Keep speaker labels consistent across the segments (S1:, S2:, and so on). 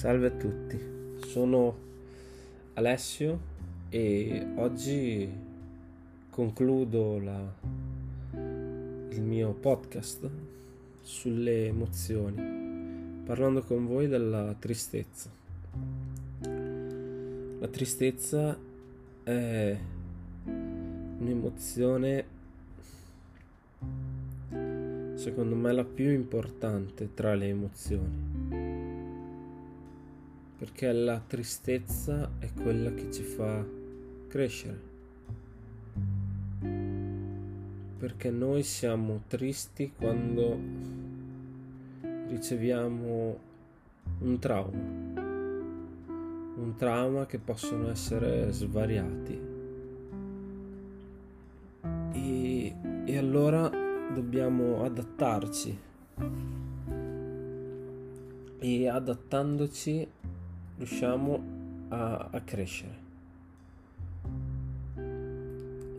S1: Salve a tutti, sono Alessio e oggi concludo la, il mio podcast sulle emozioni, parlando con voi della tristezza. La tristezza è un'emozione, secondo me, la più importante tra le emozioni perché la tristezza è quella che ci fa crescere. Perché noi siamo tristi quando riceviamo un trauma, un trauma che possono essere svariati. E, e allora dobbiamo adattarci e adattandoci riusciamo a, a crescere.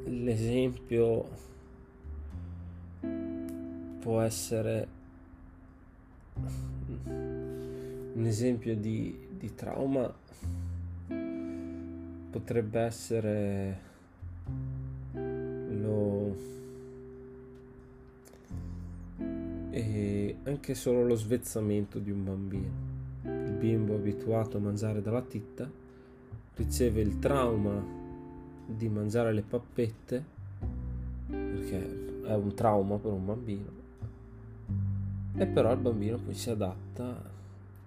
S1: L'esempio può essere un esempio di, di trauma potrebbe essere lo e anche solo lo svezzamento di un bambino bimbo abituato a mangiare dalla titta riceve il trauma di mangiare le pappette perché è un trauma per un bambino e però il bambino poi si adatta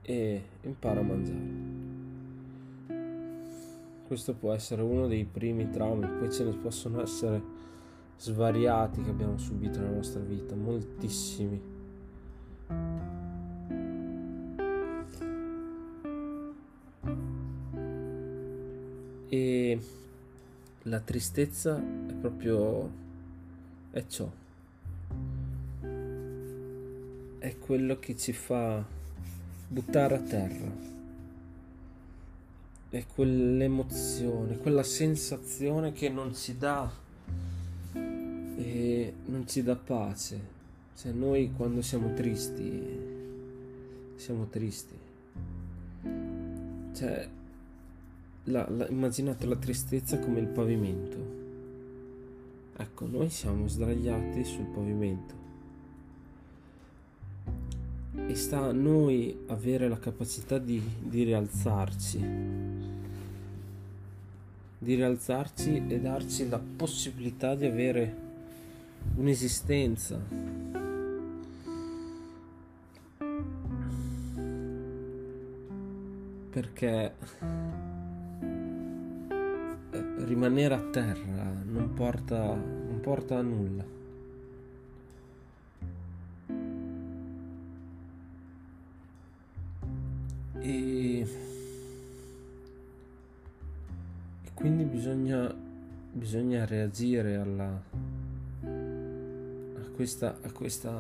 S1: e impara a mangiare. Questo può essere uno dei primi traumi poi ce ne possono essere svariati che abbiamo subito nella nostra vita moltissimi E la tristezza è proprio è ciò. È quello che ci fa buttare a terra. È quell'emozione, quella sensazione che non ci dà e non ci dà pace. Cioè noi quando siamo tristi siamo tristi. Cioè la, la, immaginate la tristezza come il pavimento. Ecco, noi siamo sdraiati sul pavimento e sta a noi avere la capacità di, di rialzarci, di rialzarci e darci la possibilità di avere un'esistenza. Perché rimanere a terra non porta, non porta a nulla. E, e quindi bisogna, bisogna reagire alla, a, questa, a questa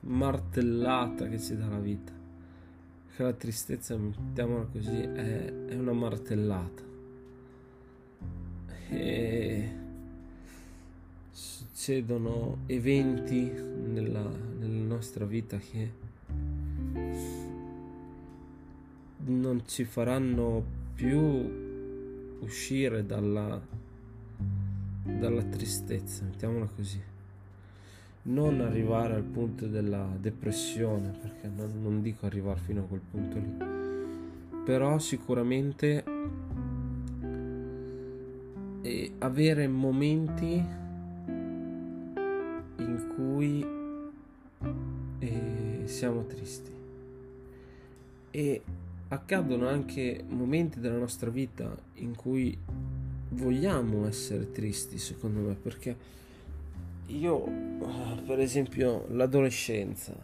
S1: martellata che ci dà la vita. La tristezza, mettiamola così, è, è una martellata e succedono eventi nella, nella nostra vita che non ci faranno più uscire dalla, dalla tristezza, mettiamola così. Non arrivare al punto della depressione, perché non, non dico arrivare fino a quel punto lì, però sicuramente e avere momenti in cui eh, siamo tristi. E accadono anche momenti della nostra vita in cui vogliamo essere tristi secondo me perché io per esempio l'adolescenza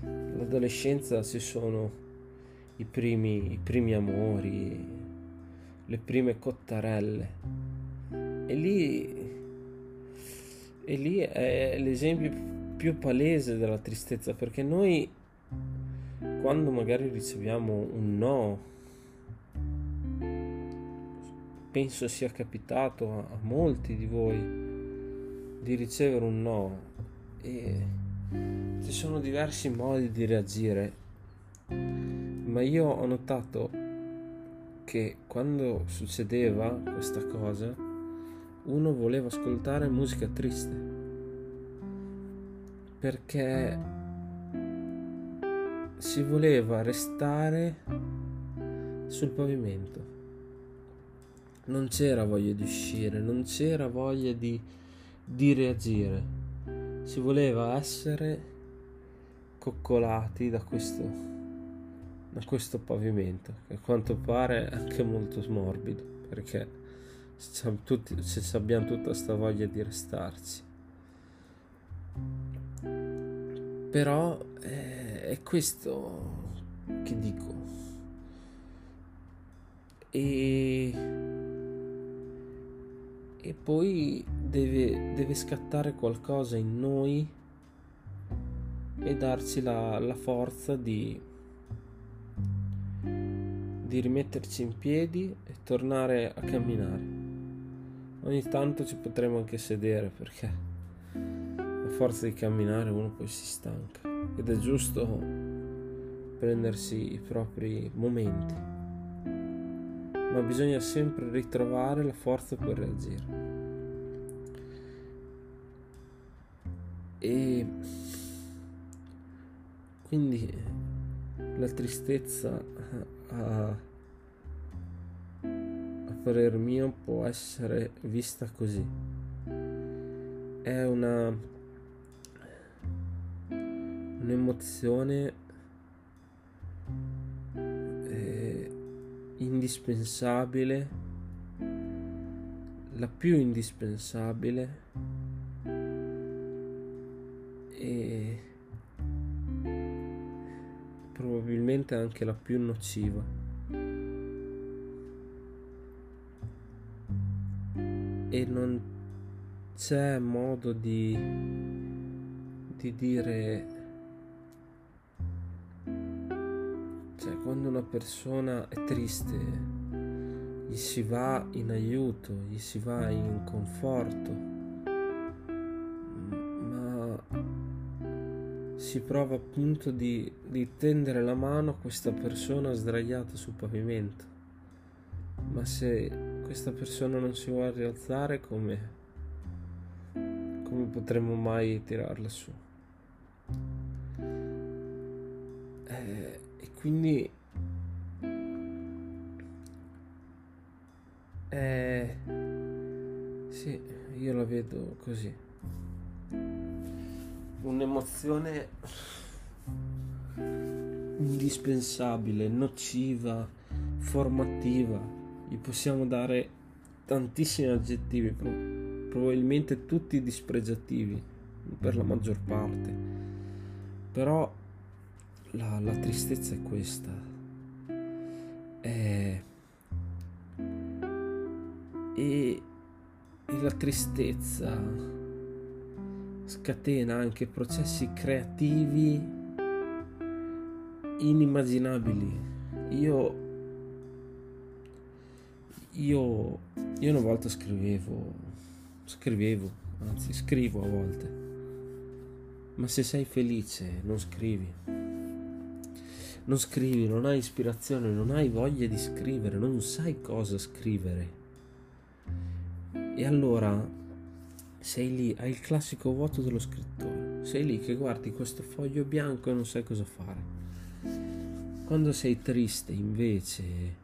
S1: l'adolescenza ci sono i primi, i primi amori le prime cottarelle. E lì, e lì è l'esempio più palese della tristezza perché noi quando magari riceviamo un no, penso sia capitato a, a molti di voi di ricevere un no e ci sono diversi modi di reagire ma io ho notato che quando succedeva questa cosa uno voleva ascoltare musica triste. Perché si voleva restare sul pavimento. Non c'era voglia di uscire non c'era voglia di, di reagire. Si voleva essere coccolati da questo da questo pavimento che a quanto pare è anche molto morbido perché se, abbiamo tutta questa voglia di restarci. Però è, è questo che dico. E, e poi deve, deve scattare qualcosa in noi e darci la, la forza di di rimetterci in piedi e tornare a camminare. Ogni tanto ci potremo anche sedere perché a forza di camminare uno poi si stanca ed è giusto prendersi i propri momenti, ma bisogna sempre ritrovare la forza per reagire. E quindi la tristezza a, a parer mio può essere vista così. È una un'emozione eh, indispensabile, la più indispensabile probabilmente anche la più nociva. E non c'è modo di, di dire, cioè quando una persona è triste, gli si va in aiuto, gli si va in conforto si prova appunto di, di tendere la mano a questa persona sdraiata sul pavimento. Ma se questa persona non si vuole rialzare, come, come potremmo mai tirarla su? Eh, e quindi eh, sì, io la vedo così un'emozione indispensabile, nociva, formativa. Gli possiamo dare tantissimi aggettivi, probabilmente tutti dispregiativi per la maggior parte. Però la, la tristezza è questa. È... E, e la tristezza scatena anche processi creativi inimmaginabili. Io, io, io una volta scrivevo, scrivevo, anzi scrivo a volte, ma se sei felice non scrivi. Non scrivi, non hai ispirazione, non hai voglia di scrivere, non sai cosa scrivere. E allora sei lì, hai il classico vuoto dello scrittore, sei lì che guardi questo foglio bianco e non sai cosa fare. Quando sei triste invece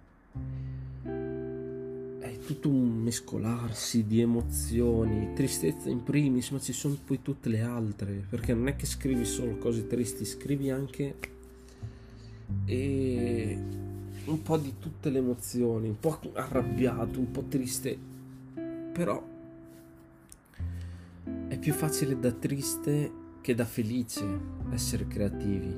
S1: è tutto un mescolarsi di emozioni, tristezza in primis, ma ci sono poi tutte le altre, perché non è che scrivi solo cose tristi, scrivi anche e un po' di tutte le emozioni, un po' arrabbiato, un po' triste, però più facile da triste che da felice essere creativi.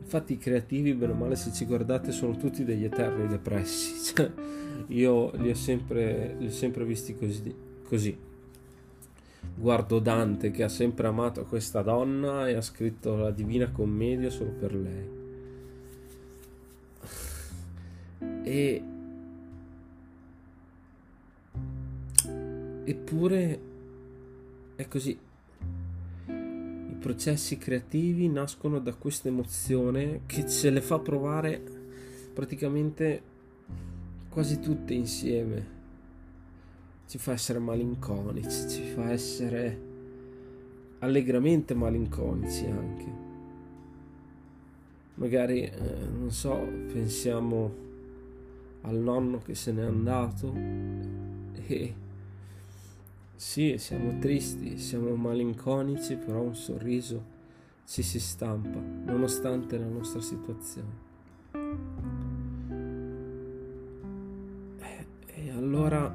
S1: Infatti i creativi, bene o male, se ci guardate, sono tutti degli eterni depressi. Cioè, io li ho sempre, li ho sempre visti così, così. Guardo Dante che ha sempre amato questa donna e ha scritto la Divina Commedia solo per lei. E... Eppure è così. I processi creativi nascono da questa emozione che ce le fa provare praticamente quasi tutte insieme. Ci fa essere malinconici, ci fa essere allegramente malinconici anche. Magari, eh, non so, pensiamo al nonno che se n'è andato e sì, siamo tristi, siamo malinconici, però un sorriso ci si stampa nonostante la nostra situazione. E, e allora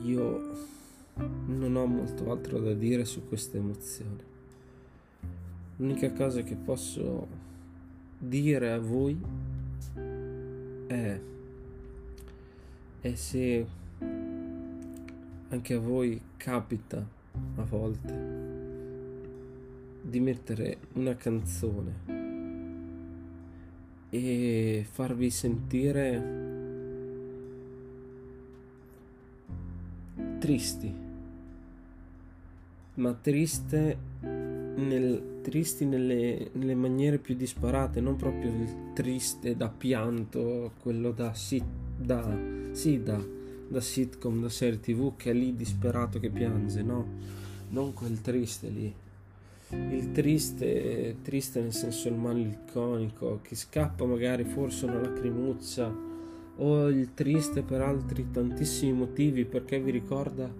S1: io non ho molto altro da dire su questa emozione. L'unica cosa che posso dire a voi è, è se anche a voi capita a volte di mettere una canzone e farvi sentire tristi, ma triste nel, tristi nelle, nelle, maniere più disparate, non proprio il triste da pianto, quello da, sì, da, sì, da da sitcom, da serie tv che è lì disperato che piange, no, non quel triste lì. Il triste, triste nel senso il malinconico, che scappa magari forse una lacrimuccia, o il triste per altri tantissimi motivi, perché vi ricorda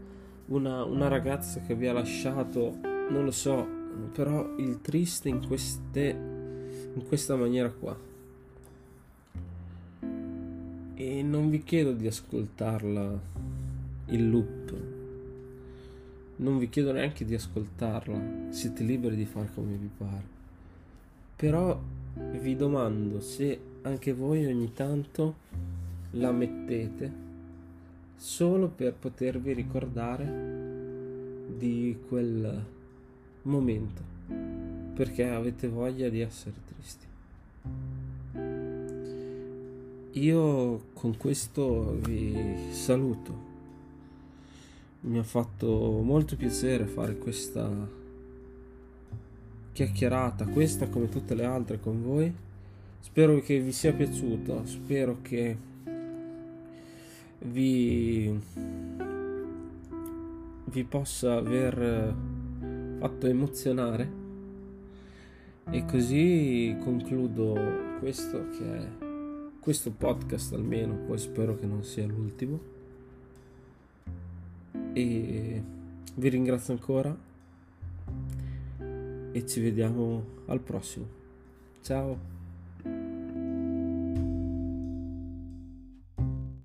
S1: una, una ragazza che vi ha lasciato, non lo so, però il triste in, queste, in questa maniera qua e non vi chiedo di ascoltarla in loop, non vi chiedo neanche di ascoltarla, siete liberi di fare come vi pare. Però vi domando se anche voi ogni tanto la mettete solo per potervi ricordare di quel momento, perché avete voglia di essere tristi. Io con questo vi saluto. Mi ha fatto molto piacere fare questa chiacchierata, questa come tutte le altre con voi. Spero che vi sia piaciuto, spero che vi, vi possa aver fatto emozionare. E così concludo questo che è questo podcast almeno, poi spero che non sia l'ultimo. E vi ringrazio ancora e ci vediamo al prossimo. Ciao!